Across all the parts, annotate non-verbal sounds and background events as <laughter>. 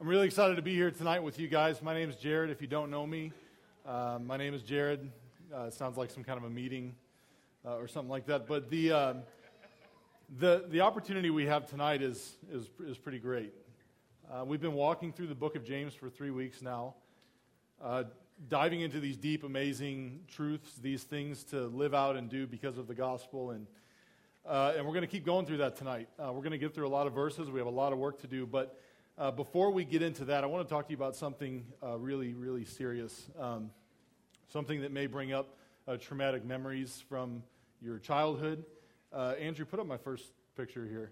I'm really excited to be here tonight with you guys. My name is Jared. If you don't know me, uh, my name is Jared. Uh, sounds like some kind of a meeting uh, or something like that. But the, uh, the, the opportunity we have tonight is, is, is pretty great. Uh, we've been walking through the book of James for three weeks now, uh, diving into these deep, amazing truths, these things to live out and do because of the gospel. And, and we're going to keep going through that tonight. we're going to get through a lot of verses. We have a lot of work to do. But uh, before we get into that, I want to talk to you about something uh, really, really serious. Um, something that may bring up uh, traumatic memories from your childhood. Uh, Andrew, put up my first picture here.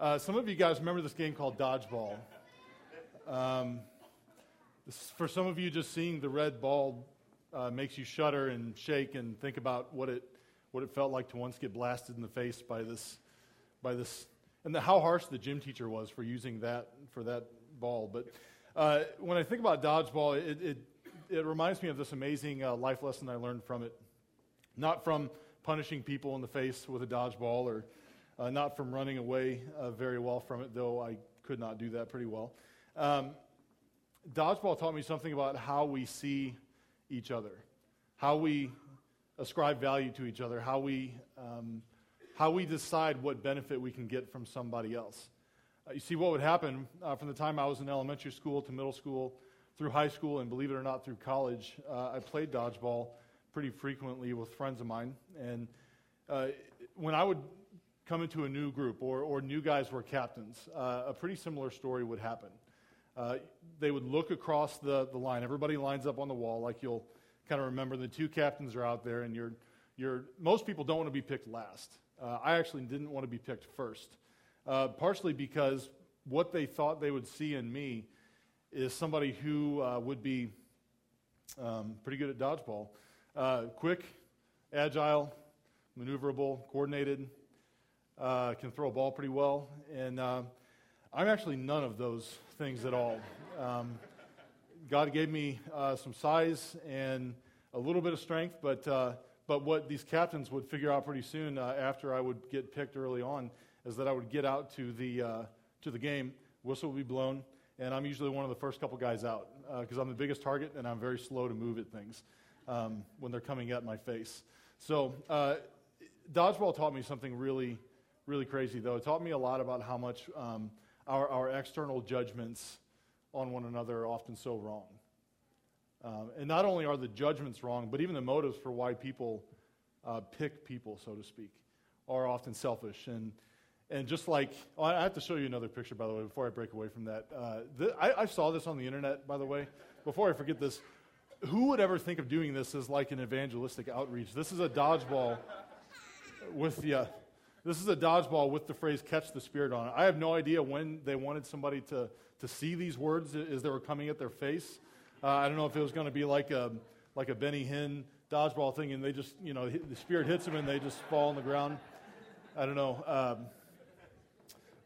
Uh, some of you guys remember this game called Dodgeball. Um, this, for some of you, just seeing the red ball uh, makes you shudder and shake and think about what it, what it felt like to once get blasted in the face by this, by this and the, how harsh the gym teacher was for using that for that ball. But uh, when I think about dodgeball, it, it, it reminds me of this amazing uh, life lesson I learned from it. Not from punishing people in the face with a dodgeball or uh, not from running away uh, very well from it, though I could not do that pretty well. Um, dodgeball taught me something about how we see each other, how we ascribe value to each other, how we um, how we decide what benefit we can get from somebody else. Uh, you see, what would happen uh, from the time I was in elementary school to middle school, through high school, and believe it or not, through college, uh, I played dodgeball pretty frequently with friends of mine. And uh, when I would come into a new group or, or new guys were captains, uh, a pretty similar story would happen. Uh, they would look across the, the line. Everybody lines up on the wall, like you'll kind of remember. The two captains are out there, and you're, you're, most people don't want to be picked last. Uh, I actually didn't want to be picked first, uh, partially because what they thought they would see in me is somebody who uh, would be um, pretty good at dodgeball, uh, quick, agile, maneuverable, coordinated, uh, can throw a ball pretty well, and uh, I'm actually none of those things at all. Um, God gave me some size and a little bit of strength, but but what these captains would figure out pretty soon uh, after I would get picked early on is that I would get out to the, uh, to the game, whistle would be blown, and I'm usually one of the first couple guys out because uh, I'm the biggest target and I'm very slow to move at things um, when they're coming at my face. So, uh, dodgeball taught me something really, really crazy, though. It taught me a lot about how much um, our, our external judgments on one another are often so wrong. Um, and not only are the judgments wrong, but even the motives for why people uh, pick people, so to speak, are often selfish. And, and just like, oh, I have to show you another picture, by the way, before I break away from that. Uh, the, I, I, saw this on the internet, by the way. Before I forget this, who would ever think of doing this as like an evangelistic outreach? This is a dodgeball with the. Uh, this is a dodgeball with the phrase catch the spirit on it. I have no idea when they wanted somebody to, to see these words as they were coming at their face. Uh, I don't know if it was going to be like a, like a Benny Hinn dodgeball thing, and they just, you know, the spirit hits them and they just fall on the ground. I don't know. Um,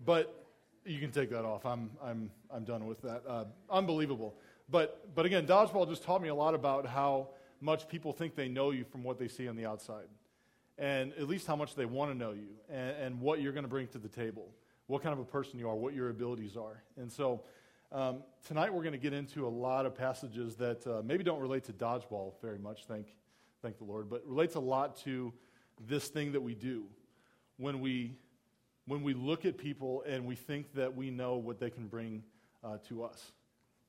but you can take that off. I'm, I'm, I'm done with that. Uh, unbelievable. But, but again, dodgeball just taught me a lot about how much people think they know you from what they see on the outside. And at least how much they want to know you and, and what you're going to bring to the table, what kind of a person you are, what your abilities are. And so um, tonight we're going to get into a lot of passages that uh, maybe don't relate to dodgeball very much, thank, thank the Lord, but relates a lot to this thing that we do when we, when we look at people and we think that we know what they can bring uh, to us.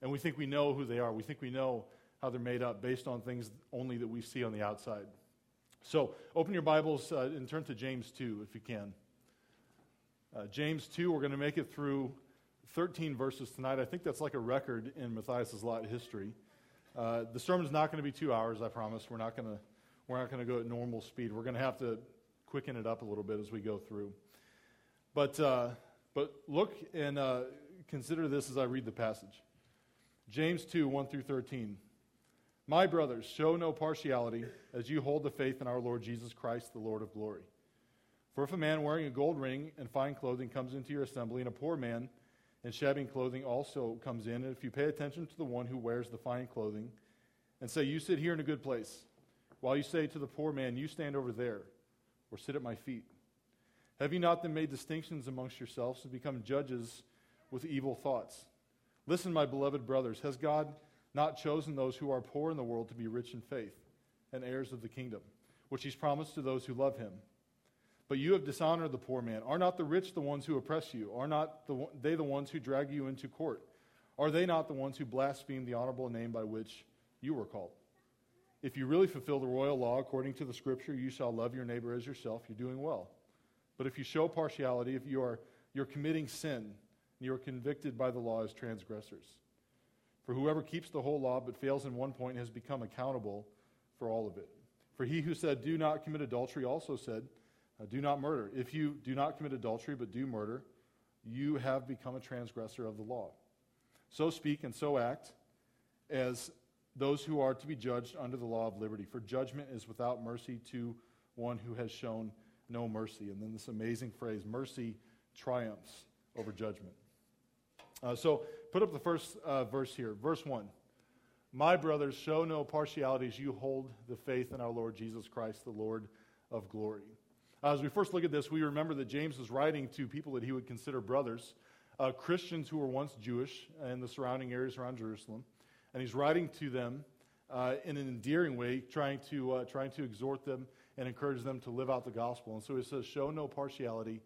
And we think we know who they are. We think we know how they're made up based on things only that we see on the outside. So open your Bibles uh, and turn to James 2 if you can. Uh, James 2, we're going to make it through 13 verses tonight. I think that's like a record in Matthias's Lot history. Uh, the sermon's not going to be two hours, I promise. We're not going to we're not going to go at normal speed. We're going to have to quicken it up a little bit as we go through. But uh, but look and uh, consider this as I read the passage. James 2, 1 through 13. My brothers, show no partiality as you hold the faith in our Lord Jesus Christ, the Lord of glory. For if a man wearing a gold ring and fine clothing comes into your assembly, and a poor man and shabby clothing also comes in. And if you pay attention to the one who wears the fine clothing and say, You sit here in a good place, while you say to the poor man, You stand over there, or sit at my feet. Have you not then made distinctions amongst yourselves and become judges with evil thoughts? Listen, my beloved brothers, has God not chosen those who are poor in the world to be rich in faith and heirs of the kingdom, which he's promised to those who love him? But you have dishonored the poor man. Are not the rich the ones who oppress you? Are not the, they the ones who drag you into court? Are they not the ones who blaspheme the honorable name by which you were called? If you really fulfill the royal law according to the scripture, you shall love your neighbor as yourself, you're doing well. But if you show partiality, if you are you're committing sin, and you are convicted by the law as transgressors. For whoever keeps the whole law but fails in one point has become accountable for all of it. For he who said, Do not commit adultery, also said, uh, Do not murder. If you do not commit adultery but do murder, you have become a transgressor of the law. So speak and so act as those who are to be judged under the law of liberty. For judgment is without mercy to one who has shown no mercy. And then this amazing phrase mercy triumphs over judgment. Uh, so put up the first uh, verse here. Verse 1. My brothers, show no partiality as you hold the faith in our Lord Jesus Christ, the Lord of glory. Uh, as we first look at this, we remember that James was writing to people that he would consider brothers, uh, Christians who were once Jewish in the surrounding areas around Jerusalem. And he's writing to them uh, in an endearing way, trying to, uh, trying to exhort them and encourage them to live out the gospel. And so he says, Show no partiality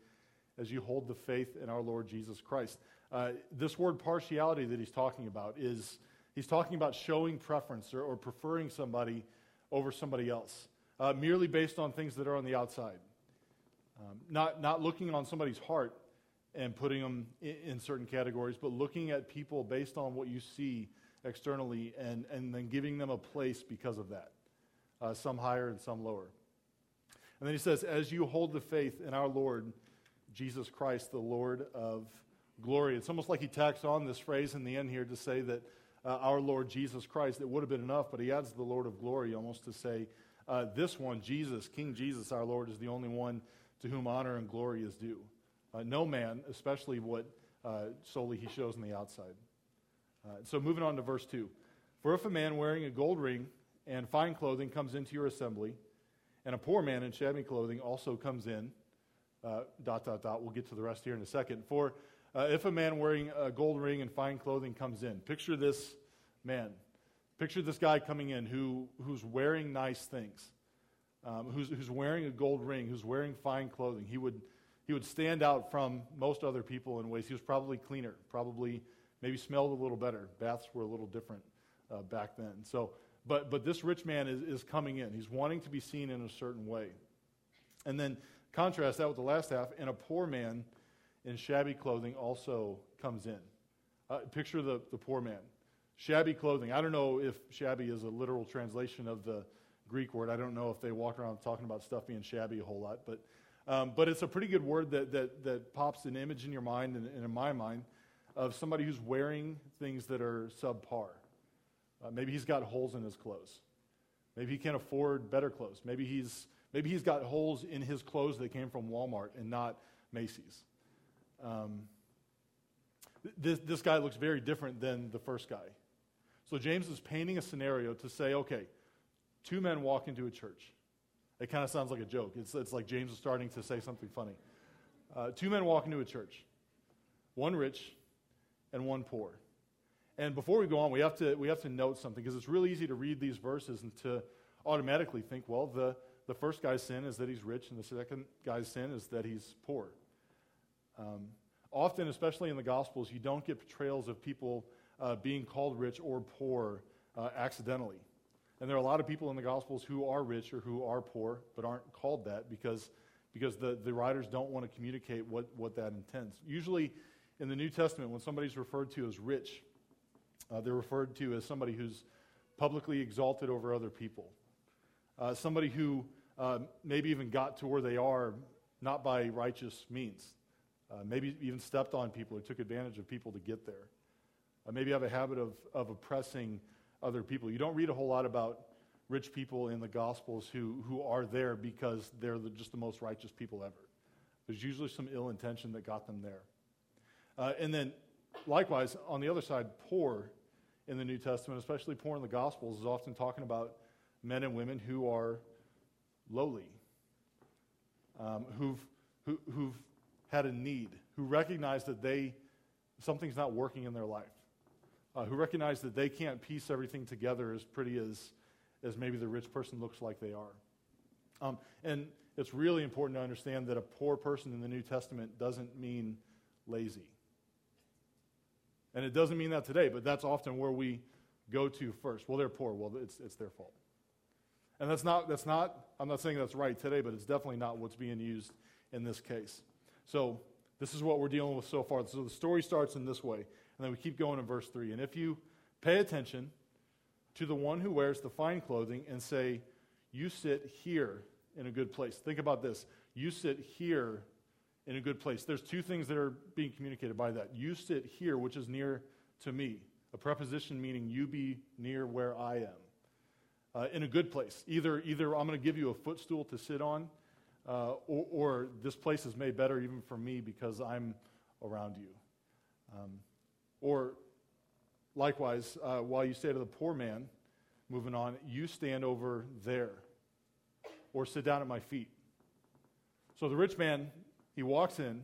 as you hold the faith in our Lord Jesus Christ. Uh, this word partiality that he's talking about is he's talking about showing preference or, or preferring somebody over somebody else, uh, merely based on things that are on the outside. Um, not, not looking on somebody's heart and putting them in, in, certain categories, but looking at people based on what you see externally and, and then giving them a place because of that, uh, some higher and some lower. And then he says, As you hold the faith in our Lord Jesus Christ, the Lord of glory. It's almost like he tacks on this phrase in the end here to say that uh, our Lord Jesus Christ, it would have been enough, but he adds the Lord of glory almost to say, uh, this one, Jesus, King Jesus, our Lord, is the only one to whom honor and glory is due. Uh, no man, especially what uh, solely he shows on the outside. Uh, so moving on to verse 2. For if a man wearing a gold ring and fine clothing comes into your assembly, and a poor man in shabby clothing also comes in, uh, dot, dot, dot, we'll get to the rest here in a second. For uh, if a man wearing a gold ring and fine clothing comes in, picture this man. Picture this guy coming in who, who's wearing nice things, um, who's, who's wearing a gold ring, who's wearing fine clothing. He would, he would stand out from most other people in ways. He was probably cleaner, probably maybe smelled a little better. Baths were a little different uh, back then. So, but, but this rich man is, is coming in. He's wanting to be seen in a certain way. And then contrast that with the last half, and a poor man in shabby clothing also comes in. Uh, picture the, the poor man. Shabby clothing. I don't know if shabby is a literal translation of the Greek word. I don't know if they walk around talking about stuff being shabby a whole lot, but, um, but it's a pretty good word that, that, that pops an image in your mind and, and in my mind of somebody who's wearing things that are subpar. Uh, maybe he's got holes in his clothes. Maybe he can't afford better clothes. Maybe he's, maybe he's got holes in his clothes that came from Walmart and not Macy's. Um, this, this guy looks very different than the first guy. So James is painting a scenario to say, okay, two men walk into a church. It kind of sounds like a joke. It's, it's like James is starting to say something funny. Uh, two men walk into a church, one rich and one poor. And before we go on, we have to, we have to note something because it's really easy to read these verses and to automatically think, well, the, the first guy's sin is that he's rich, and the second guy's sin is that he's poor. Um, often, especially in the Gospels, you don't get portrayals of people uh, being called rich or poor uh, accidentally. And there are a lot of people in the Gospels who are rich or who are poor, but aren't called that because, because the, the writers don't want to communicate what, what that intends. Usually, in the New Testament, when somebody's referred to as rich, uh, they're referred to as somebody who's publicly exalted over other people, uh, somebody who uh, maybe even got to where they are not by righteous means. Uh, maybe even stepped on people or took advantage of people to get there. Uh, maybe have a habit of, of oppressing other people. You don't read a whole lot about rich people in the Gospels who, who are there because they're the, just the most righteous people ever. There's usually some ill intention that got them there. Uh, and then, likewise, on the other side, poor in the New Testament, especially poor in the Gospels, is often talking about men and women who are lowly, um, who've, who, who've had a need, who recognize that they something's not working in their life. Uh, who recognize that they can't piece everything together as pretty as, as maybe the rich person looks like they are. Um, and it's really important to understand that a poor person in the New Testament doesn't mean lazy. And it doesn't mean that today, but that's often where we go to first. Well, they're poor. Well, it's, it's their fault. And that's not, that's not, I'm not saying that's right today, but it's definitely not what's being used in this case. So, this is what we're dealing with so far. So, the story starts in this way, and then we keep going in verse 3. And if you pay attention to the one who wears the fine clothing and say, You sit here in a good place. Think about this. You sit here in a good place. There's two things that are being communicated by that. You sit here, which is near to me, a preposition meaning you be near where I am. Uh, in a good place. Either, either I'm going to give you a footstool to sit on, uh, or, or, this place is made better even for me because I'm around you. Um, or likewise, uh, while you say to the poor man, moving on, you stand over there, or sit down at my feet. So the rich man he walks in,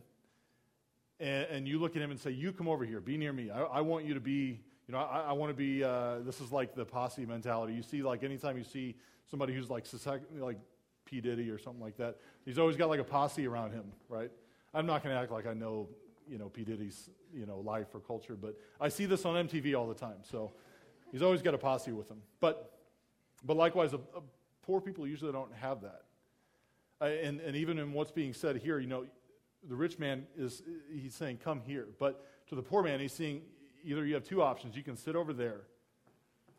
and, and, you look at him and say, You come over here, be near me. I, I want you to be, you know, I, I want to be, uh, this is like the posse mentality. You see, like, anytime you see somebody who's like, like P. Diddy or something like that, he's always got like a posse around him, right? I'm not going to act like I know, you know, P. Diddy's, you know, life or culture, but I see this on MTV all the time. So he's always got a posse with him. But, but likewise, a, a poor people usually don't have that. Uh, and, and even in what's being said here, you know, the rich man is he's saying come here but to the poor man he's saying either you have two options you can sit over there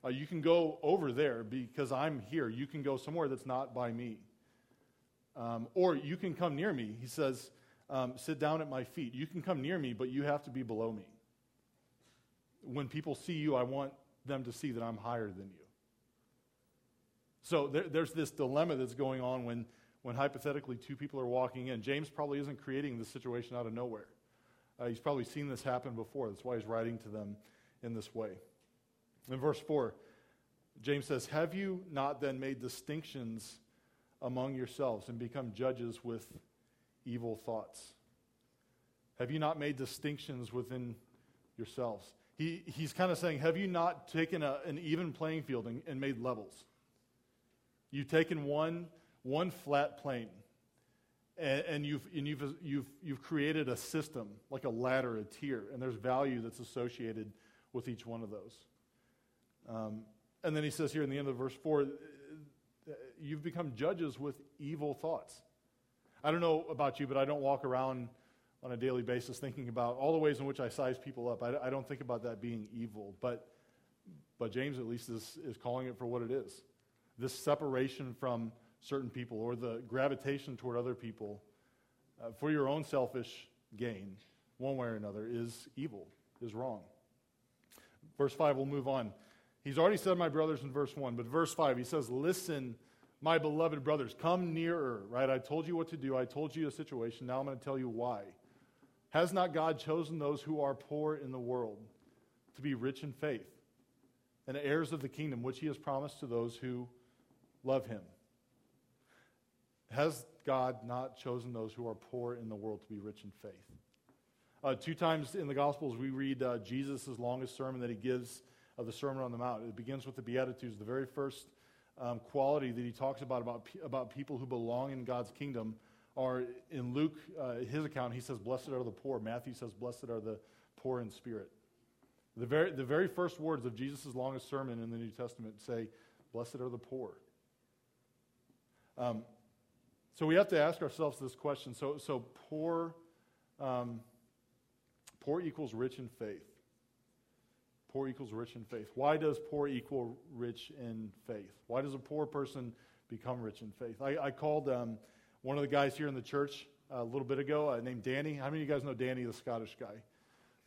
uh, you can go over there because i'm here you can go somewhere that's not by me um, or you can come near me he says um, sit down at my feet you can come near me but you have to be below me when people see you i want them to see that i'm higher than you so there, there's this dilemma that's going on when when hypothetically two people are walking in. James probably isn't creating this situation out of nowhere. Uh, he's probably seen this happen before. That's why he's writing to them in this way. In verse 4, James says, Have you not then made distinctions among yourselves and become judges with evil thoughts? Have you not made distinctions within yourselves? He, he's kind of saying, Have you not taken a, an even playing field and, and made levels? You've taken one one flat plane. And, and, you've, and you've, you've, you've created a system, like a ladder, a tier, and there's value that's associated with each one of those. Um, and then he says here in the end of verse 4 you've become judges with evil thoughts. I don't know about you, but I don't walk around on a daily basis thinking about all the ways in which I size people up. I, I don't think about that being evil, but, but James at least is, is calling it for what it is this separation from certain people or the gravitation toward other people uh, for your own selfish gain, one way or another, is evil, is wrong. Verse 5, we'll move on. He's already said, my brothers, in verse 1, but verse 5, he says, Listen, my beloved brothers, come nearer, right? I told you what to do. I told you a situation. Now I'm going to tell you why. Has not God chosen those who are poor in the world to be rich in faith and heirs of the kingdom, which he has promised to those who love him? Has God not chosen those who are poor in the world to be rich in faith? Uh, two times in the Gospels, we read uh, Jesus' longest sermon that he gives of the Sermon on the Mount. It begins with the Beatitudes, the very first um, quality that he talks about, about about people who belong in God's kingdom are in Luke, uh, his account, he says, Blessed are the poor. Matthew says, Blessed are the poor in spirit. The very, the very first words of Jesus' longest sermon in the New Testament say, Blessed are the poor. Um, so we have to ask ourselves this question. So, so poor, um, poor equals rich in faith. Poor equals rich in faith. Why does poor equal rich in faith? Why does a poor person become rich in faith? I, I called um, one of the guys here in the church a little bit ago uh, named Danny. How many of you guys know Danny, the Scottish guy?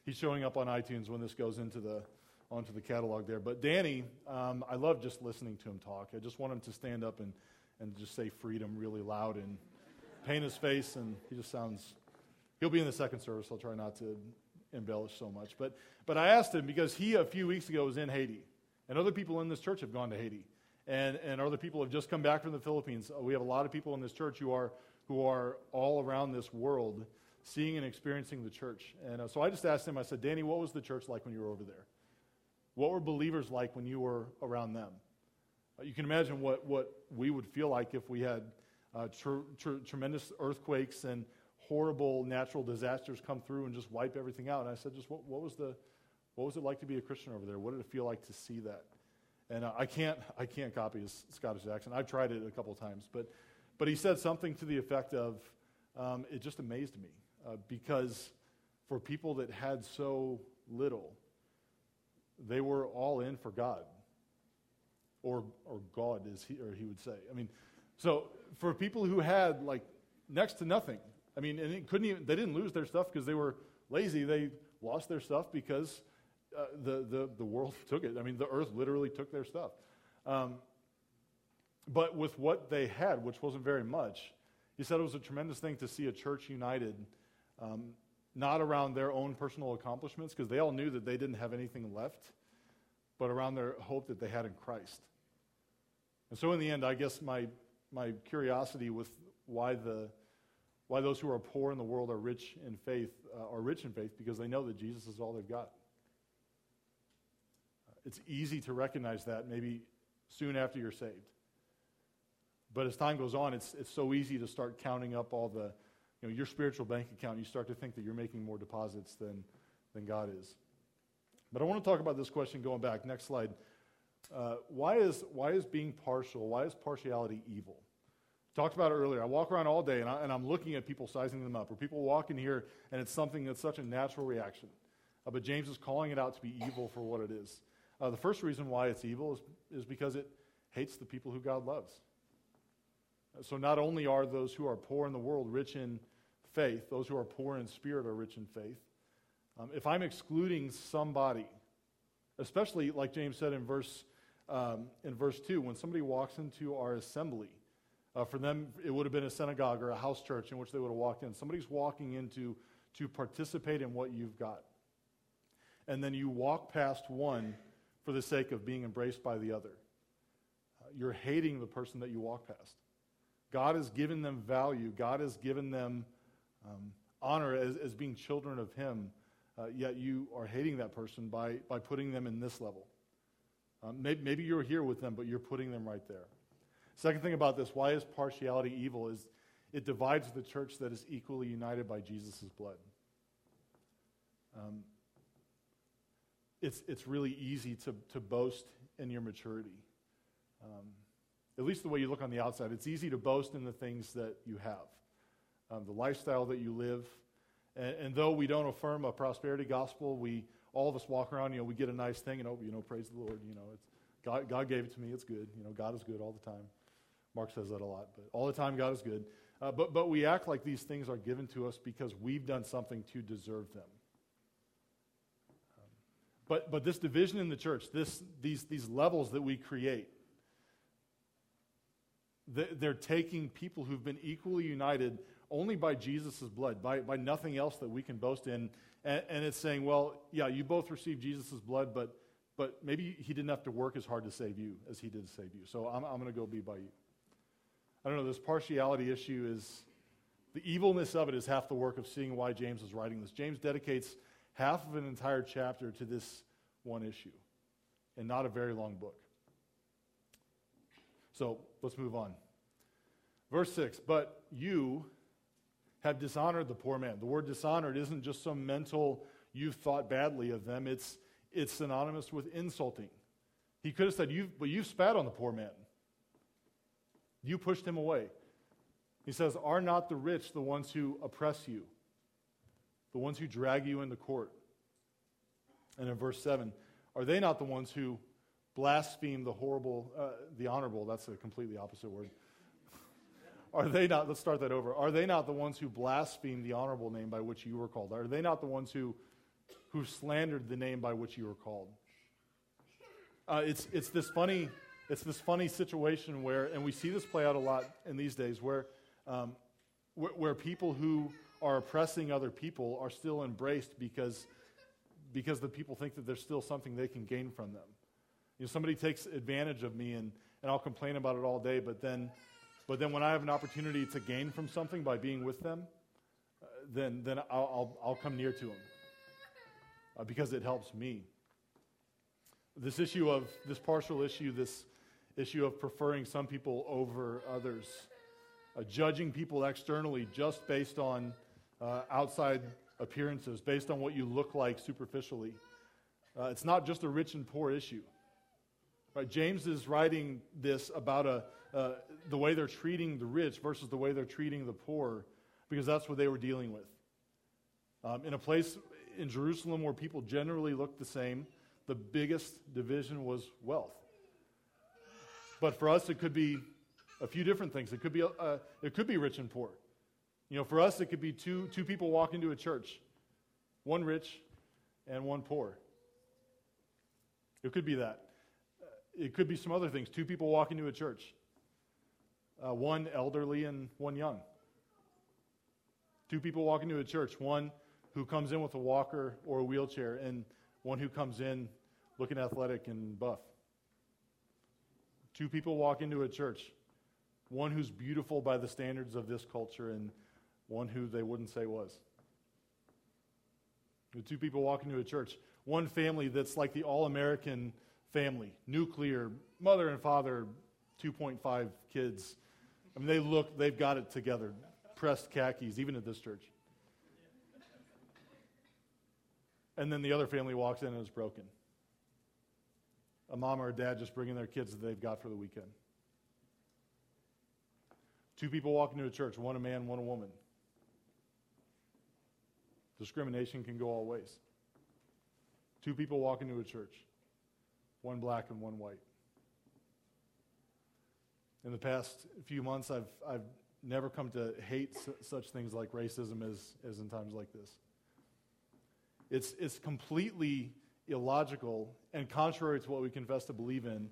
He's showing up on iTunes when this goes into the onto the catalog there. But Danny, um, I love just listening to him talk. I just want him to stand up and and just say freedom really loud and paint his face, and he just sounds. He'll be in the second service. I'll try not to embellish so much. But, but I asked him because he, a few weeks ago, was in Haiti. And other people in this church have gone to Haiti. And, and other people have just come back from the Philippines. We have a lot of people in this church who are, who are all around this world seeing and experiencing the church. And uh, so I just asked him, I said, Danny, what was the church like when you were over there? What were believers like when you were around them? Uh, you can imagine what, what we would feel like if we had uh, tr- tr- tremendous earthquakes and horrible natural disasters come through and just wipe everything out. And I said, just what, what was the, what was it like to be a Christian over there? What did it feel like to see that? And uh, I can't, I can't copy his Scottish accent. I've tried it a couple of times, but, but he said something to the effect of, um, it just amazed me uh, because for people that had so little, they were all in for God, or or God, as he or he would say. I mean, so for people who had like next to nothing, I mean, and it couldn't even they didn't lose their stuff because they were lazy. They lost their stuff because uh, the the the world <laughs> took it. I mean, the earth literally took their stuff. Um, but with what they had, which wasn't very much, he said it was a tremendous thing to see a church united. Um, not around their own personal accomplishments, because they all knew that they didn't have anything left, but around their hope that they had in Christ. And so, in the end, I guess my, my curiosity with why, the, why those who are poor in the world are rich in faith uh, are rich in faith because they know that Jesus is all they've got. It's easy to recognize that maybe soon after you're saved. But as time goes on, it's, it's so easy to start counting up all the you know, your spiritual bank account, you start to think that you're making more deposits than, than God is. But I want to talk about this question going back. Next slide. Uh, why, is, why is being partial, why is partiality evil? Talked about it earlier. I walk around all day and, I, and I'm looking at people sizing them up, or people walk in here and it's something that's such a natural reaction. Uh, but James is calling it out to be evil for what it is. Uh, the first reason why it's evil is, is because it hates the people who God loves. So not only are those who are poor in the world rich in faith, those who are poor in spirit are rich in faith. Um, if I'm excluding somebody, especially like James said in verse, um, in verse 2, when somebody walks into our assembly, uh, for them it would have been a synagogue or a house church in which they would have walked in. Somebody's walking into to participate in what you've got. And then you walk past one for the sake of being embraced by the other. Uh, you're hating the person that you walk past. God has given them value. God has given them um, honor as, as being children of Him, uh, yet you are hating that person by, by putting them in this level. Maybe, maybe you're here with them, but you're putting them right there. Second thing about this why is partiality evil? Is it divides the church that is equally united by Jesus' blood. Um, it's, it's really easy to, to boast in your maturity. Um, at least the way you look on the outside, it's easy to boast in the things that you have, um, the lifestyle that you live. And, and, though we don't affirm a prosperity gospel, we all of us walk around, you know, we get a nice thing, and oh, you know, praise the Lord, you know, it's God, God gave it to me, it's good. You know, God is good all the time. Mark says that a lot, but all the time God is good. Uh, but, but we act like these things are given to us because we've done something to deserve them. Um, but, but this division in the church, this, these, these levels that we create, they're taking people who've been equally united only by Jesus' blood, by, by nothing else that we can boast in. And, and it's saying, well, yeah, you both received Jesus' blood, but, but maybe he didn't have to work as hard to save you as he did to save you. So I'm, I'm going to go be by you. I don't know, this partiality issue is the evilness of it is half the work of seeing why James is writing this. James dedicates half of an entire chapter to this one issue, and not a very long book. So let's move on. Verse 6 But you have dishonored the poor man. The word dishonored isn't just some mental, you've thought badly of them, it's, it's synonymous with insulting. He could have said, you've, But you've spat on the poor man. You pushed him away. He says, Are not the rich the ones who oppress you, the ones who drag you into court? And in verse 7, are they not the ones who blaspheme the horrible, uh, the honorable, that's a completely opposite word. <laughs> Are they not, let's start that over. Are they not the ones who blaspheme the honorable name by which you were called? Are they not the ones who, who slandered the name by which you were called? Uh, it's, it's, this funny, it's this funny situation where, and we see this play out a lot in these days, where, um, where, where people who are oppressing other people are still embraced because, because the people think that there's still something they can gain from them. You know, somebody takes advantage of me and, and I'll complain about it all day, but then, but then when I have an opportunity to gain from something by being with them, uh, then, then I'll, I'll, I'll, come near to them uh, because it helps me. This issue of, this partial issue, this issue of preferring some people over others, uh, judging people externally just based on uh, outside appearances, based on what you look like superficially. Uh, it's not just a rich and poor issue. Right? James is writing this about a, uh, the way they're treating the rich versus the way they're treating the poor, because that's what they were dealing with. Um, in a place in Jerusalem where people generally looked the same, the biggest division was wealth. But for us, it could be a few different things. It could be, uh, it could be rich and poor. You know, for us, it could be two, two people walk into a church, one rich and one poor. It could be that. Uh, it could be some other things. Two people walk into a church, uh, one elderly and one young. Two people walk into a church, one who comes in with a walker or a wheelchair, and one who comes in looking athletic and buff. Two people walk into a church, one who's beautiful by the standards of this culture, and one who they wouldn't say was. The two people walk into a church, one family that's like the all American family, nuclear, mother and father, 2.5 kids. I mean, they look, they've got it together. Pressed khakis, even at this church. And then the other family walks in and is broken. A mom or a dad just bringing their kids that they've got for the weekend. Two people walk into a church, one a man, one a woman. Discrimination can go all ways. Two people walk into a church, one black and one white. In the past few months, I've, I've never come to hate such things like racism as, as in times like this. It's, it's completely illogical and contrary to what we confess to believe in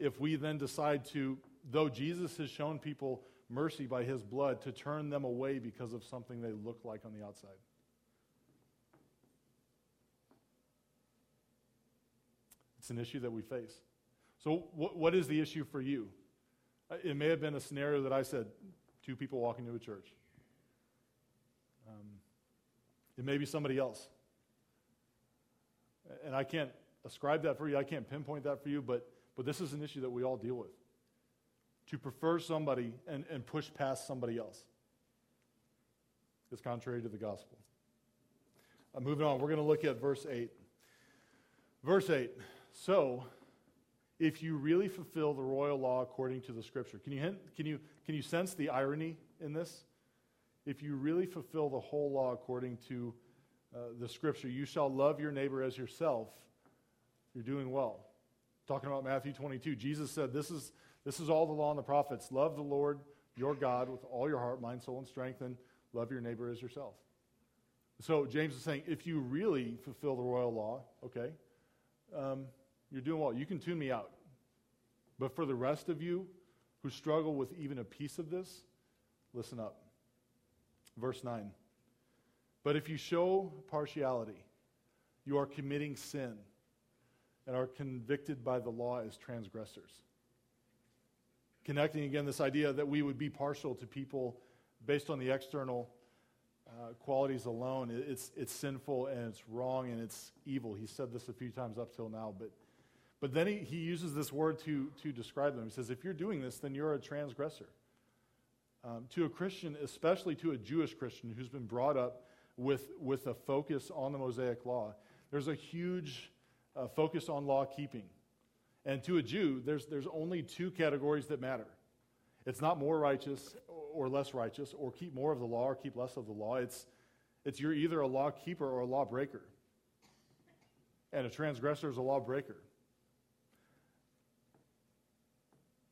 if we then decide to, though Jesus has shown people mercy by his blood, to turn them away because of something they look like on the outside. It's an issue that we face. So, what, what is the issue for you? Uh, it may have been a scenario that I said two people walking to a church. Um, it may be somebody else. And I can't ascribe that for you, I can't pinpoint that for you, but, but this is an issue that we all deal with. To prefer somebody and, and push past somebody else is contrary to the gospel. Uh, moving on, we're going to look at verse 8. Verse 8. So, if you really fulfill the royal law according to the scripture, can you, hint, can you, can you sense the irony in this? if you really fulfill the whole law according to uh, the scripture, you shall love your neighbor as yourself, you're doing well. Talking about Matthew 22, Jesus said, This is, this is all the law and the prophets. Love the Lord your God with all your heart, mind, soul, and strength, and love your neighbor as yourself. So James is saying, if you really fulfill the royal law, okay, um, you're doing well. You can tune me out. But for the rest of you who struggle with even a piece of this, listen up. Verse 9. But if you show partiality, you are committing sin and are convicted by the law as transgressors. Connecting again this idea that we would be partial to people based on the external uh, qualities alone, it's, it's sinful and it's wrong and it's evil. He said this a few times up till now, but, but then he, he uses this word to, to describe them. He says, if you're doing this, then you're a transgressor um, to a Christian, especially to a Jewish Christian who's been brought up with, with a focus on the Mosaic law, there's a huge uh, focus on law keeping. And to a Jew, there's, there's only two categories that matter it's not more righteous or less righteous, or keep more of the law or keep less of the law. It's, it's you're either a law keeper or a law breaker. And a transgressor is a law breaker.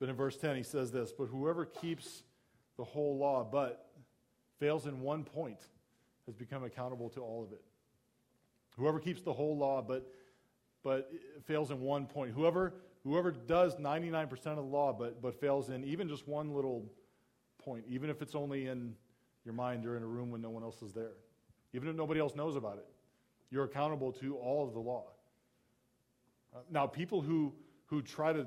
But in verse 10, he says this But whoever keeps the whole law, but fails in one point has become accountable to all of it. Whoever keeps the whole law, but, but fails in one point. Whoever, whoever does 99% of the law, but, but fails in even just one little point, even if it's only in your mind or in a room when no one else is there, even if nobody else knows about it, you're accountable to all of the law. Uh, now, people who, who try to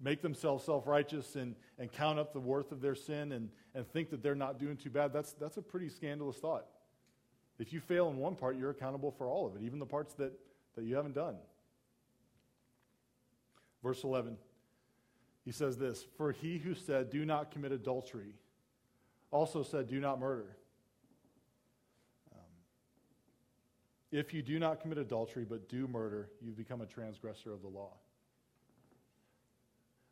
make themselves self righteous and, and count up the worth of their sin and, and think that they're not doing too bad, that's, that's a pretty scandalous thought. If you fail in one part, you're accountable for all of it, even the parts that, that you haven't done. Verse 11, he says this For he who said, Do not commit adultery, also said, Do not murder. Um, if you do not commit adultery but do murder, you've become a transgressor of the law.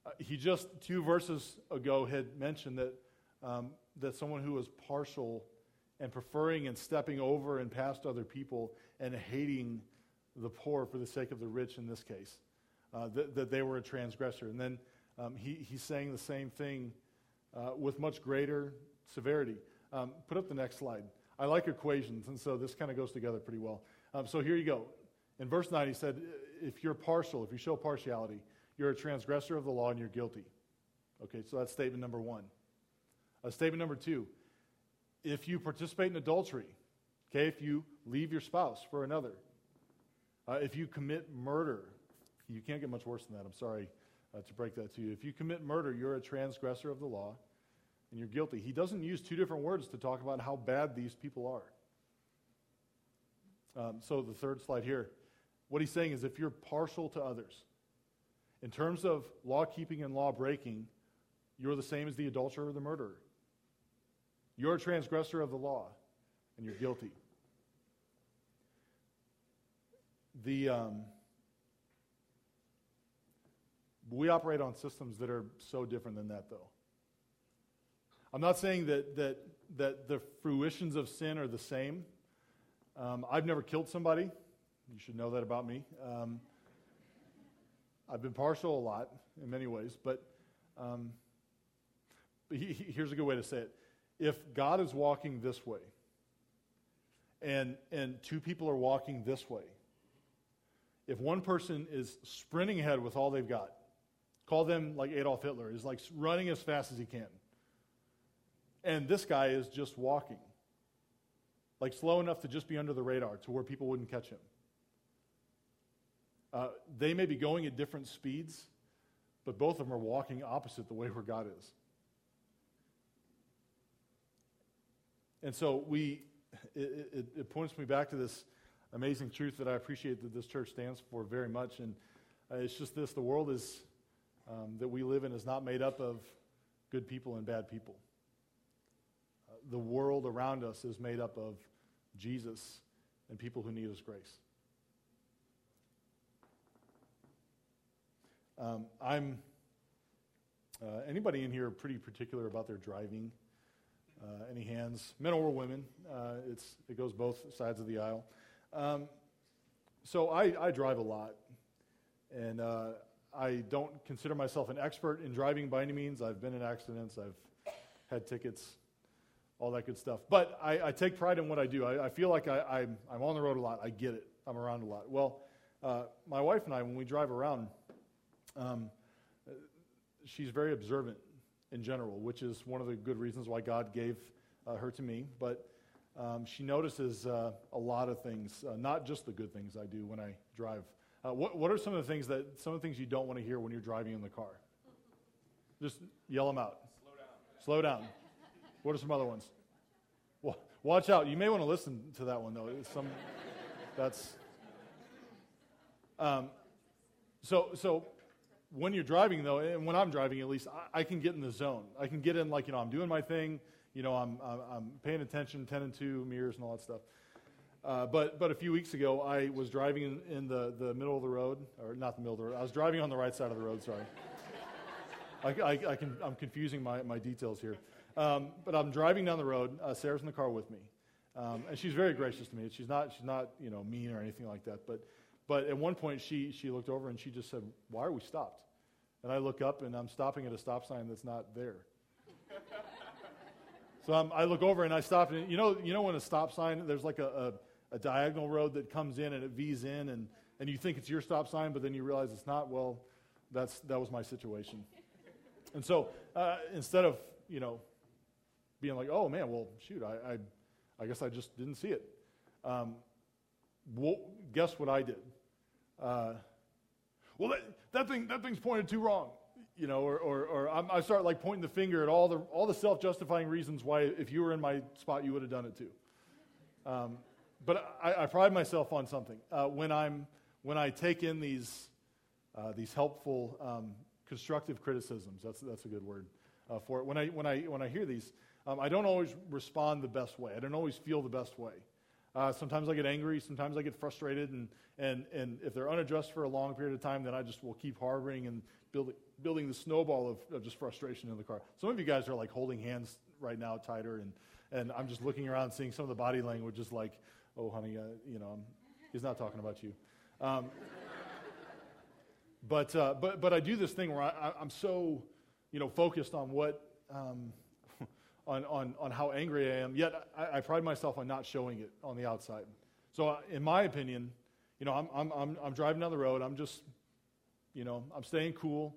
Uh, he just two verses ago had mentioned that, um, that someone who was partial and preferring and stepping over and past other people and hating the poor for the sake of the rich in this case, uh, that, that, they were a transgressor. And then um, he, he's saying the same thing uh, with much greater severity. Um, put up the next slide. I like equations, and so this kind of goes together pretty well. Um, so here you go. In verse 9, he said, If you're partial, if you show partiality, you're a transgressor of the law and you're guilty. Okay, so that's statement number one. Uh, statement number two if you participate in adultery, okay, if you leave your spouse for another, uh, if you commit murder, you can't get much worse than that. I'm sorry uh, to break that to you. If you commit murder, you're a transgressor of the law and you're guilty. He doesn't use two different words to talk about how bad these people are. Um, so, the third slide here, what he's saying is if you're partial to others, in terms of law keeping and law breaking, you're the same as the adulterer or the murderer. You're a transgressor of the law, and you're guilty. The, um, we operate on systems that are so different than that, though. I'm not saying that, that, that the fruitions of sin are the same. Um, I've never killed somebody. You should know that about me. Um, I've been partial a lot in many ways, but, um, but he, he, here's a good way to say it. If God is walking this way, and, and two people are walking this way, if one person is sprinting ahead with all they've got, call them like Adolf Hitler, is like running as fast as he can. And this guy is just walking, like slow enough to just be under the radar to where people wouldn't catch him. Uh, they may be going at different speeds, but both of them are walking opposite the way where God is. And so we, it, it, it, points me back to this amazing truth that I appreciate that this church stands for very much. And uh, it's just this the world is, um, that we live in is not made up of good people and bad people. Uh, the world around us is made up of Jesus and people who need his grace. Um, I'm. Uh, anybody in here pretty particular about their driving? Uh, any hands, men or women? Uh, it's it goes both sides of the aisle. Um, so I, I, drive a lot, and uh, I don't consider myself an expert in driving by any means. I've been in accidents, I've had tickets, all that good stuff. But I, I take pride in what I do. I, I feel like I, am on the road a lot. I get it. I'm around a lot. Well, uh, my wife and I, when we drive around, um, she's very observant in general, which is one of the good reasons why God gave uh, her to me. But um, she notices uh, a lot of things, uh, not just the good things I do when I drive. Uh, what, what are some of the things that some of the things you don't want to hear when you're driving in the car? Just yell them out. Slow down. Slow down. What are some other ones? Well, watch out. You may want to listen to that one though. some that's um, so so when you're driving, though, and when I'm driving at least, I, I, can get in the zone. I can get in, like, you know, I'm doing my thing, you know, I'm, I'm, I'm paying attention, 10 and 2, mirrors, and all that stuff. Uh, but, but a few weeks ago, I was driving in, in, the, the middle of the road, or not the middle of the road, I was driving on the right side of the road, sorry. <laughs> I, I, I can, I'm confusing my, my details here. Um, but I'm driving down the road. Uh, Sarah's in the car with me. Um, and she's very gracious to me. She's not, she's not, you know, mean or anything like that. But but at one point, she, she looked over and she just said, Why are we stopped? And I look up and I'm stopping at a stop sign that's not there. so I'm, i look over and I stop. And you know, you know when a stop sign, there's like a, a, a, diagonal road that comes in and it V's in, and, and you think it's your stop sign, but then you realize it's not. Well, that's, that was my situation. and so uh, instead of, you know, being like, oh man, well, shoot, I, I, I guess I just didn't see it. Um, well, guess what I did? Uh, well, that, that, thing, that thing's pointed too wrong. You know, or, or, or i start like pointing the finger at all the, all the self-justifying reasons why if you were in my spot, you would have done it too. Um, but I, I, pride myself on something. Uh, when, I'm, when I take in these, uh, these helpful, um, constructive criticisms, that's, that's a good word uh, for it. When I, when, I, when I hear these, um, I don't always respond the best way. I don't always feel the best way. Uh, sometimes I get angry. Sometimes I get frustrated. And, and, and if they're unaddressed for a long period of time, then I just will keep harboring and building, building the snowball of, of just frustration in the car. Some of you guys are like holding hands right now tighter. And, and I'm just looking around seeing some of the body language is like, oh, honey, uh, you know, he's not talking about you. Um, <laughs> but, uh, but, but I do this thing where I, am so, you know, focused on what, um, on, on, on how angry I am, yet I, I, pride myself on not showing it on the outside. So, uh, in my opinion, you know, I'm, I'm, I'm, I'm driving down the road. I'm just, you know, I'm staying cool.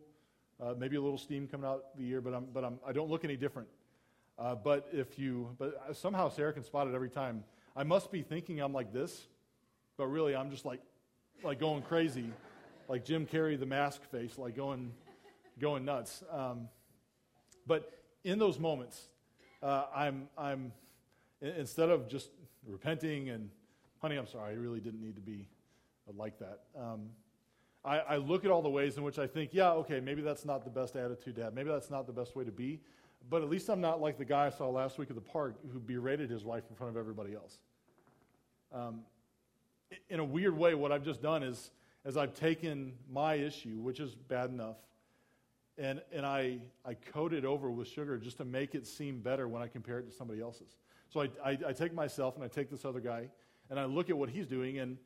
Uh, maybe a little steam coming out the ear, but, I'm, but I'm, I don't look any different. Uh, but if you, but somehow Sarah can spot it every time. I must be thinking I'm like this, but really I'm just like, like going crazy, <laughs> like Jim Carrey, the mask face, like going, going nuts. Um, but in those moments, uh, I'm, I'm, instead of just repenting and, honey, I'm sorry, I really didn't need to be like that. Um, I, I, look at all the ways in which I think, yeah, okay, maybe that's not the best attitude to have. Maybe that's not the best way to be. But at least I'm not like the guy I saw last week at the park who berated his wife in front of everybody else. Um, in a weird way, what I've just done is, as I've taken my issue, which is bad enough, and, and I, I coat it over with sugar just to make it seem better when I compare it to somebody else's. So I, I, I, take myself and I take this other guy and I look at what he's doing, and,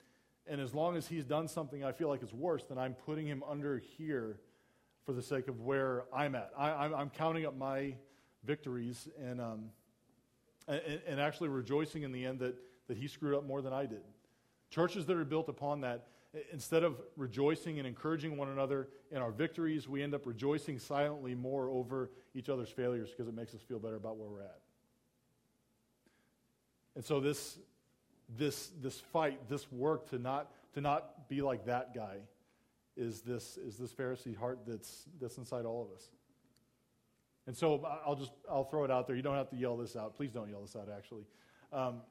and as long as he's done something I feel like it's worse, then I'm putting him under here for the sake of where I'm at. I, am counting up my victories and, um, and, and actually rejoicing in the end that, that he screwed up more than I did. Churches that are built upon that Instead of rejoicing and encouraging one another in our victories, we end up rejoicing silently more over each other's failures because it makes us feel better about where we're at. And so this, this, this fight, this work to not, to not be like that guy is this, is this Pharisee heart that's, that's inside all of us. And so I'll just I'll throw it out there. You don't have to yell this out. Please don't yell this out, actually. Um,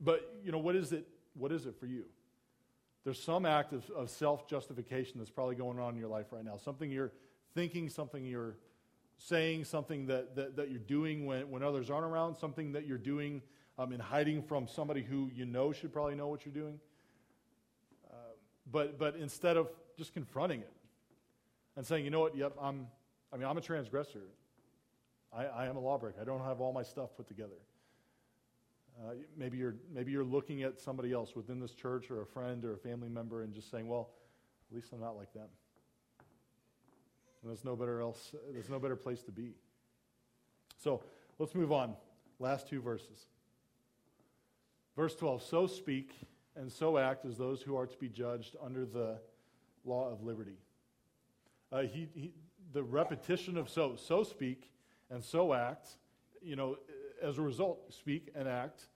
but you know what is it? What is it for you? There's some act of, of self justification that's probably going on in your life right now. Something you're thinking, something you're saying, something that, that, that you're doing when, when others aren't around, something that you're doing um, in hiding from somebody who you know should probably know what you're doing. Uh, but, but instead of just confronting it and saying, you know what, yep, I'm, I mean, I'm a transgressor. I, I am a lawbreaker. I don't have all my stuff put together. Uh, maybe, you're, maybe you're looking at somebody else within this church or a friend or a family member and just saying, well, at least I'm not like them. And there's no better else, there's no better place to be. So let's move on. Last two verses. Verse 12 So speak and so act as those who are to be judged under the law of liberty. Uh, he, he, the repetition of so, so speak and so act, you know, as a result, speak and act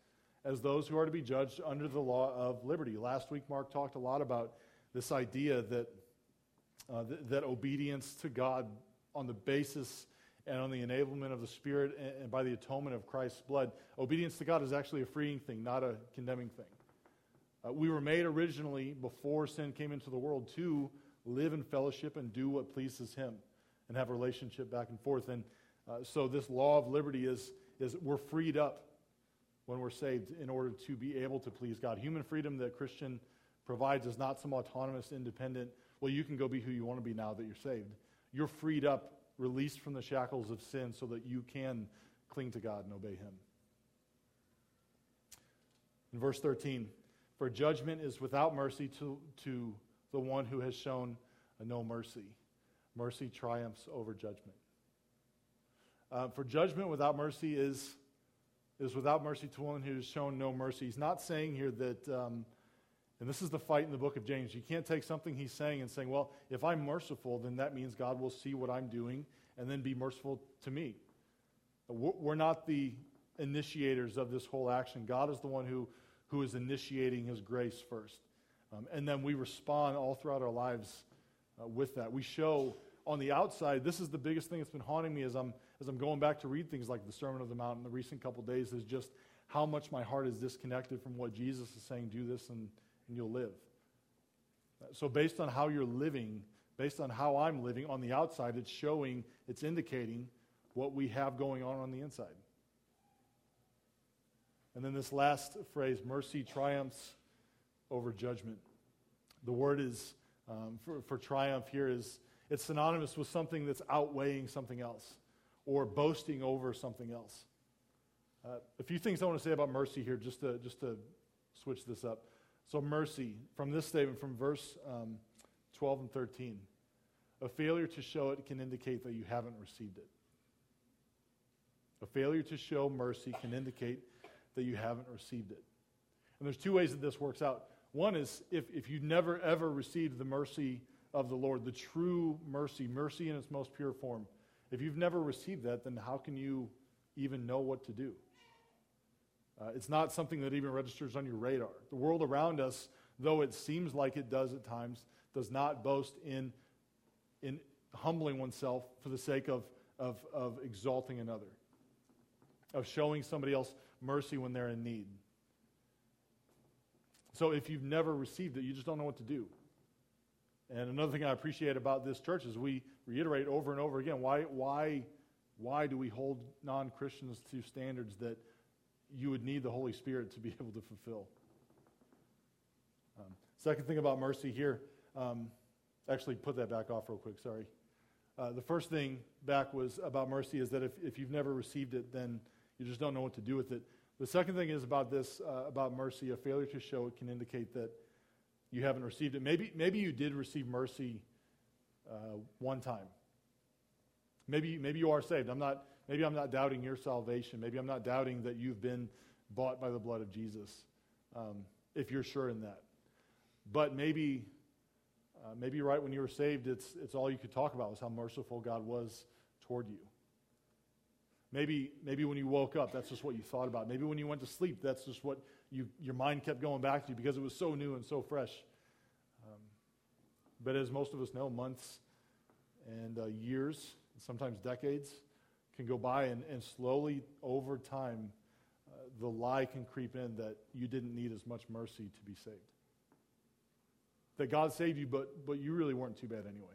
as those who are to be judged under the law of liberty. Last week, Mark talked a lot about this idea that, uh, th- that obedience to God on the basis and on the enablement of the Spirit and, and by the atonement of Christ's blood, obedience to God is actually a freeing thing, not a condemning thing. Uh, we were made originally, before sin came into the world, to live in fellowship and do what pleases Him and have a relationship back and forth. And uh, so, this law of liberty is is we're freed up when we're saved in order to be able to please God. Human freedom that Christian provides is not some autonomous, independent, well, you can go be who you want to be now that you're saved. You're freed up, released from the shackles of sin so that you can cling to God and obey Him. In verse 13, for judgment is without mercy to, to the one who has shown no mercy. Mercy triumphs over judgment. Uh, for judgment without mercy is, is without mercy to one who has shown no mercy. He's not saying here that, um, and this is the fight in the book of James. You can't take something he's saying and saying, well, if I'm merciful, then that means God will see what I'm doing and then be merciful to me. We're not the initiators of this whole action. God is the one who, who is initiating his grace first. Um, and then we respond all throughout our lives uh, with that. We show on the outside, this is the biggest thing that's been haunting me as I'm as I'm going back to read things like the Sermon of the Mount in the recent couple days, is just how much my heart is disconnected from what Jesus is saying, do this and, and you'll live. so, based on how you're living, based on how I'm living on the outside, it's showing, it's indicating what we have going on on the inside. And then this last phrase mercy triumphs over judgment. The word is um, for, for triumph here is it's synonymous with something that's outweighing something else or boasting over something else. Uh, a few things I want to say about mercy here, just to, just to switch this up. So, mercy, from this statement, from verse um, 12 and 13, a failure to show it can indicate that you haven't received it. A failure to show mercy can indicate that you haven't received it. And there's two ways that this works out. One is if, if you never ever received the mercy of the Lord, the true mercy, mercy in its most pure form, if you've never received that, then how can you even know what to do? Uh, it's not something that even registers on your radar. The world around us, though it seems like it does at times, does not boast in, in humbling oneself for the sake of, of, of exalting another, of showing somebody else mercy when they're in need. So if you've never received it, you just don't know what to do. And another thing I appreciate about this church is we reiterate over and over again why, why, why do we hold non Christians to standards that you would need the Holy Spirit to be <laughs> able to fulfill? Um, second thing about mercy here, um, actually, put that back off real quick, sorry. Uh, the first thing back was about mercy is that if, if you've never received it, then you just don't know what to do with it. The second thing is about this, uh, about mercy. A failure to show it can indicate that you haven't received it. Maybe, maybe you did receive mercy uh, one time. Maybe, maybe you are saved. I'm not, maybe I'm not doubting your salvation. Maybe I'm not doubting that you've been bought by the blood of Jesus, um, if you're sure in that. But maybe, uh, maybe right when you were saved, it's, it's all you could talk about was how merciful God was toward you. Maybe, maybe when you woke up, that's just what you thought about. Maybe when you went to sleep, that's just what you, your mind kept going back to because it was so new and so fresh. But as most of us know, months and uh, years, sometimes decades, can go by, and, and slowly over time, uh, the lie can creep in that you didn't need as much mercy to be saved. That God saved you, but, but you really weren't too bad anyway.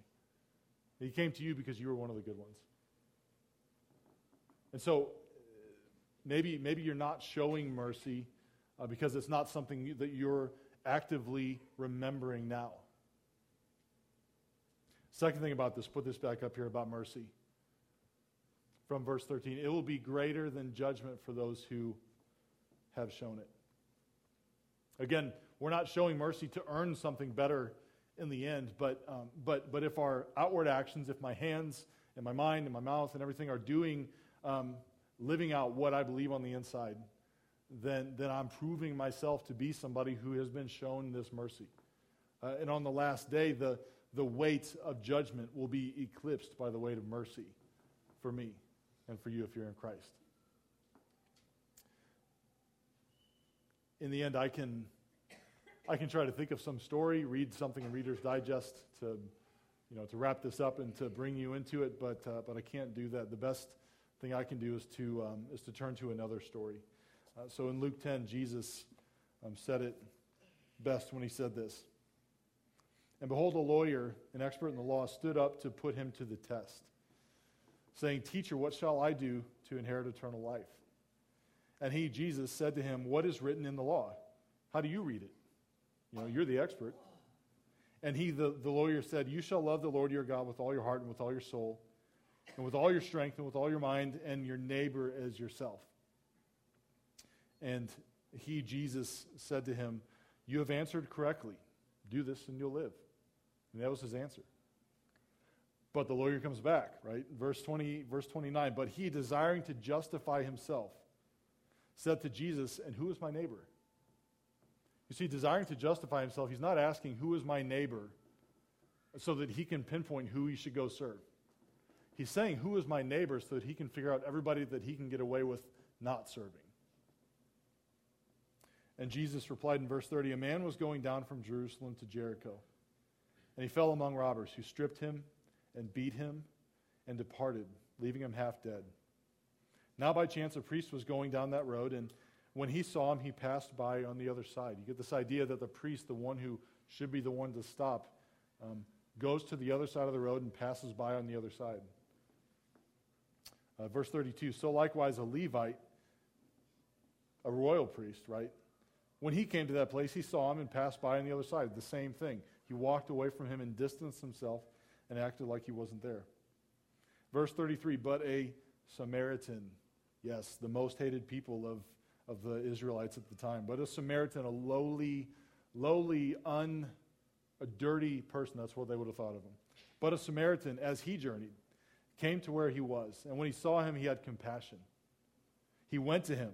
He came to you because you were one of the good ones. And so maybe, maybe you're not showing mercy uh, because it's not something that you're actively remembering now. Second thing about this, put this back up here about mercy. From verse 13, it will be greater than judgment for those who have shown it. Again, we're not showing mercy to earn something better in the end, but, um, but, but if our outward actions, if my hands and my mind and my mouth and everything are doing, um, living out what I believe on the inside, then, then I'm proving myself to be somebody who has been shown this mercy. Uh, and on the last day, the, the weight of judgment will be eclipsed by the weight of mercy for me and for you if you're in Christ. In the end, I can, I can try to think of some story, read something in Reader's Digest to, you know, to wrap this up and to bring you into it, but, uh, but I can't do that. The best thing I can do is to, um, is to turn to another story. Uh, so in Luke 10, Jesus um, said it best when he said this. And behold, a lawyer, an expert in the law, stood up to put him to the test, saying, Teacher, what shall I do to inherit eternal life? And he, Jesus, said to him, What is written in the law? How do you read it? You know, you're the expert. And he, the, the lawyer, said, You shall love the Lord your God with all your heart and with all your soul, and with all your strength and with all your mind, and your neighbor as yourself. And he, Jesus, said to him, You have answered correctly. Do this and you'll live. And that was his answer. But the lawyer comes back, right? Verse 20, verse 29. But he, desiring to justify himself, said to Jesus, And who is my neighbor? You see, desiring to justify himself, he's not asking, Who is my neighbor? so that he can pinpoint who he should go serve. He's saying, Who is my neighbor? so that he can figure out everybody that he can get away with not serving. And Jesus replied in verse 30 A man was going down from Jerusalem to Jericho, and he fell among robbers who stripped him and beat him and departed, leaving him half dead. Now, by chance, a priest was going down that road, and when he saw him, he passed by on the other side. You get this idea that the priest, the one who should be the one to stop, um, goes to the other side of the road and passes by on the other side. Uh, verse 32 So likewise, a Levite, a royal priest, right? When he came to that place, he saw him and passed by on the other side. The same thing. He walked away from him and distanced himself and acted like he wasn't there. Verse 33 But a Samaritan, yes, the most hated people of, of the Israelites at the time, but a Samaritan, a lowly, lowly, un, a dirty person, that's what they would have thought of him. But a Samaritan, as he journeyed, came to where he was, and when he saw him, he had compassion. He went to him,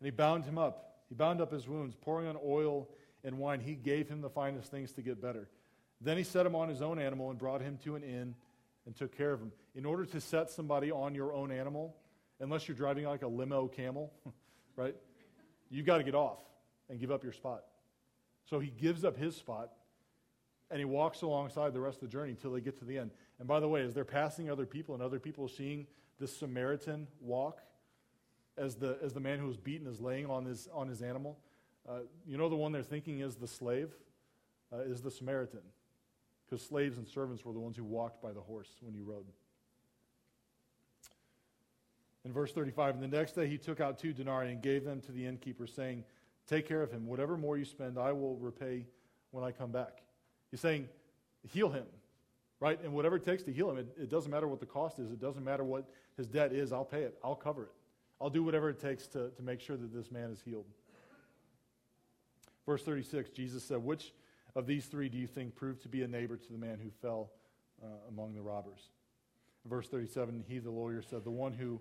and he bound him up. He bound up his wounds, pouring on oil and wine. He gave him the finest things to get better. Then he set him on his own animal and brought him to an inn and took care of him. In order to set somebody on your own animal, unless you're driving like a limo camel, <laughs> right? You've got to get off and give up your spot. So he gives up his spot and he walks alongside the rest of the journey until they get to the end. And by the way, as they're passing other people and other people seeing this Samaritan walk, as the, as the man who was beaten is laying on his, on his animal, uh, you know the one they're thinking is the slave? Uh, is the Samaritan. Because slaves and servants were the ones who walked by the horse when he rode. In verse 35, and the next day he took out two denarii and gave them to the innkeeper, saying, Take care of him. Whatever more you spend, I will repay when I come back. He's saying, Heal him, right? And whatever it takes to heal him, it, it doesn't matter what the cost is, it doesn't matter what his debt is, I'll pay it, I'll cover it. I'll do whatever it takes to, to make sure that this man is healed. Verse 36, Jesus said, Which of these three do you think proved to be a neighbor to the man who fell uh, among the robbers? Verse 37, he, the lawyer, said, The one who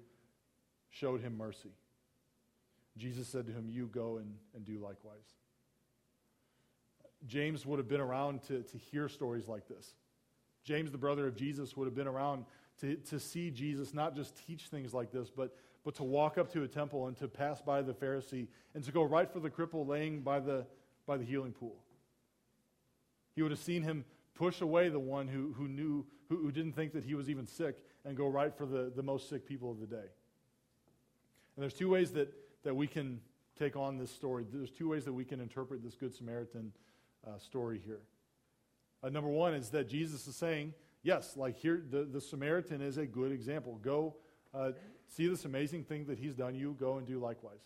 showed him mercy. Jesus said to him, You go and, and do likewise. James would have been around to, to hear stories like this. James, the brother of Jesus, would have been around to, to see Jesus not just teach things like this, but, but to walk up to a temple and to pass by the Pharisee and to go right for the cripple laying by the, by the healing pool. He would have seen him push away the one who, who knew, who, who didn't think that he was even sick and go right for the, the most sick people of the day. And there's two ways that, that we can take on this story. There's two ways that we can interpret this Good Samaritan uh, story here. Uh, number one is that Jesus is saying, yes, like here, the, the Samaritan is a good example. Go uh, see this amazing thing that he's done. You go and do likewise.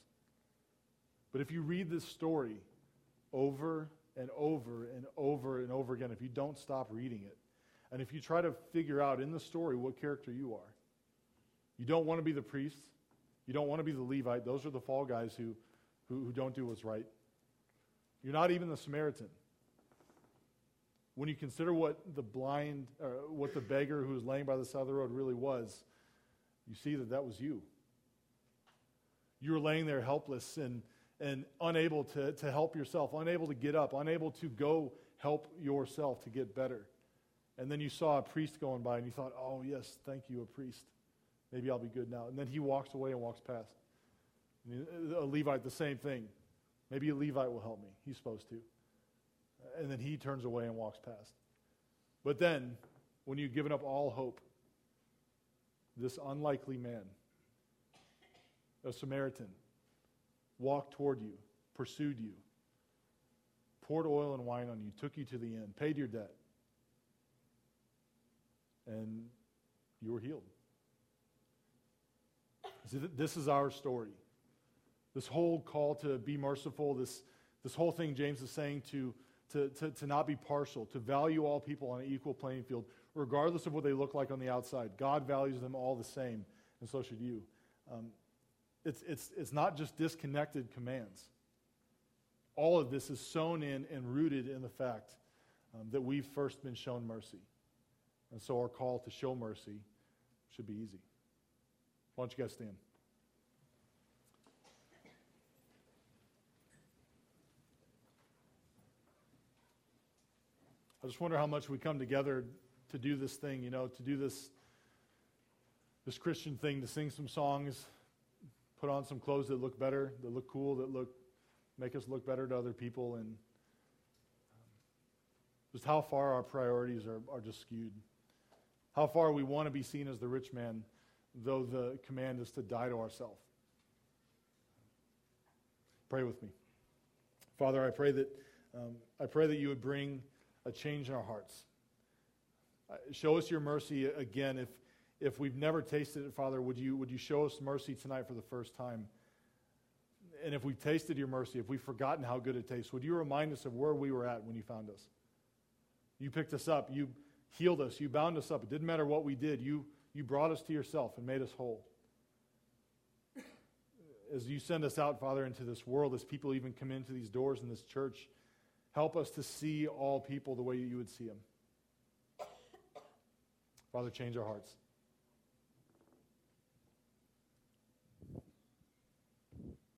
But if you read this story over and over and over and over again, if you don't stop reading it, and if you try to figure out in the story what character you are, you don't want to be the priest, you don't want to be the Levite. Those are the fall guys who, who, who don't do what's right. You're not even the Samaritan. When you consider what the blind, what the beggar who was laying by the side of the road really was, you see that that was you. You were laying there helpless and, and unable to, to help yourself, unable to get up, unable to go help yourself to get better. And then you saw a priest going by and you thought, oh, yes, thank you, a priest. Maybe I'll be good now. And then he walks away and walks past. A Levite, the same thing. Maybe a Levite will help me. He's supposed to. And then he turns away and walks past. But then, when you've given up all hope, this unlikely man, a Samaritan, walked toward you, pursued you, poured oil and wine on you, took you to the inn, paid your debt, and you were healed. See, this is our story. This whole call to be merciful, this, this whole thing James is saying to, to, to, to not be partial, to value all people on an equal playing field, regardless of what they look like on the outside. God values them all the same, and so should you. Um, it's, it's, it's not just disconnected commands. All of this is sown in and rooted in the fact um, that we've first been shown mercy. And so our call to show mercy should be easy. Why don't you guys stand? I just wonder how much we come together to do this thing, you know, to do this, this Christian thing, to sing some songs, put on some clothes that look better, that look cool, that look, make us look better to other people, and um, just how far our priorities are, are just skewed. How far we want to be seen as the rich man though the command is to die to ourselves. Pray with me. Father, I pray that Um, I pray that you would bring a change in our hearts. Uh, show us your mercy again. If, if we've never tasted it, Father, would you, would you show us mercy tonight for the first time? And if we've tasted your mercy, if we've forgotten how good it tastes, would you remind us of where we were at when you found us? You picked us up. You healed us. You bound us up. It didn't matter what we did. You, you brought us to yourself and made us whole. As you send us out, Father, into this world, as people even come into these doors in this church, help us to see all people the way you would see them. Father, change our hearts.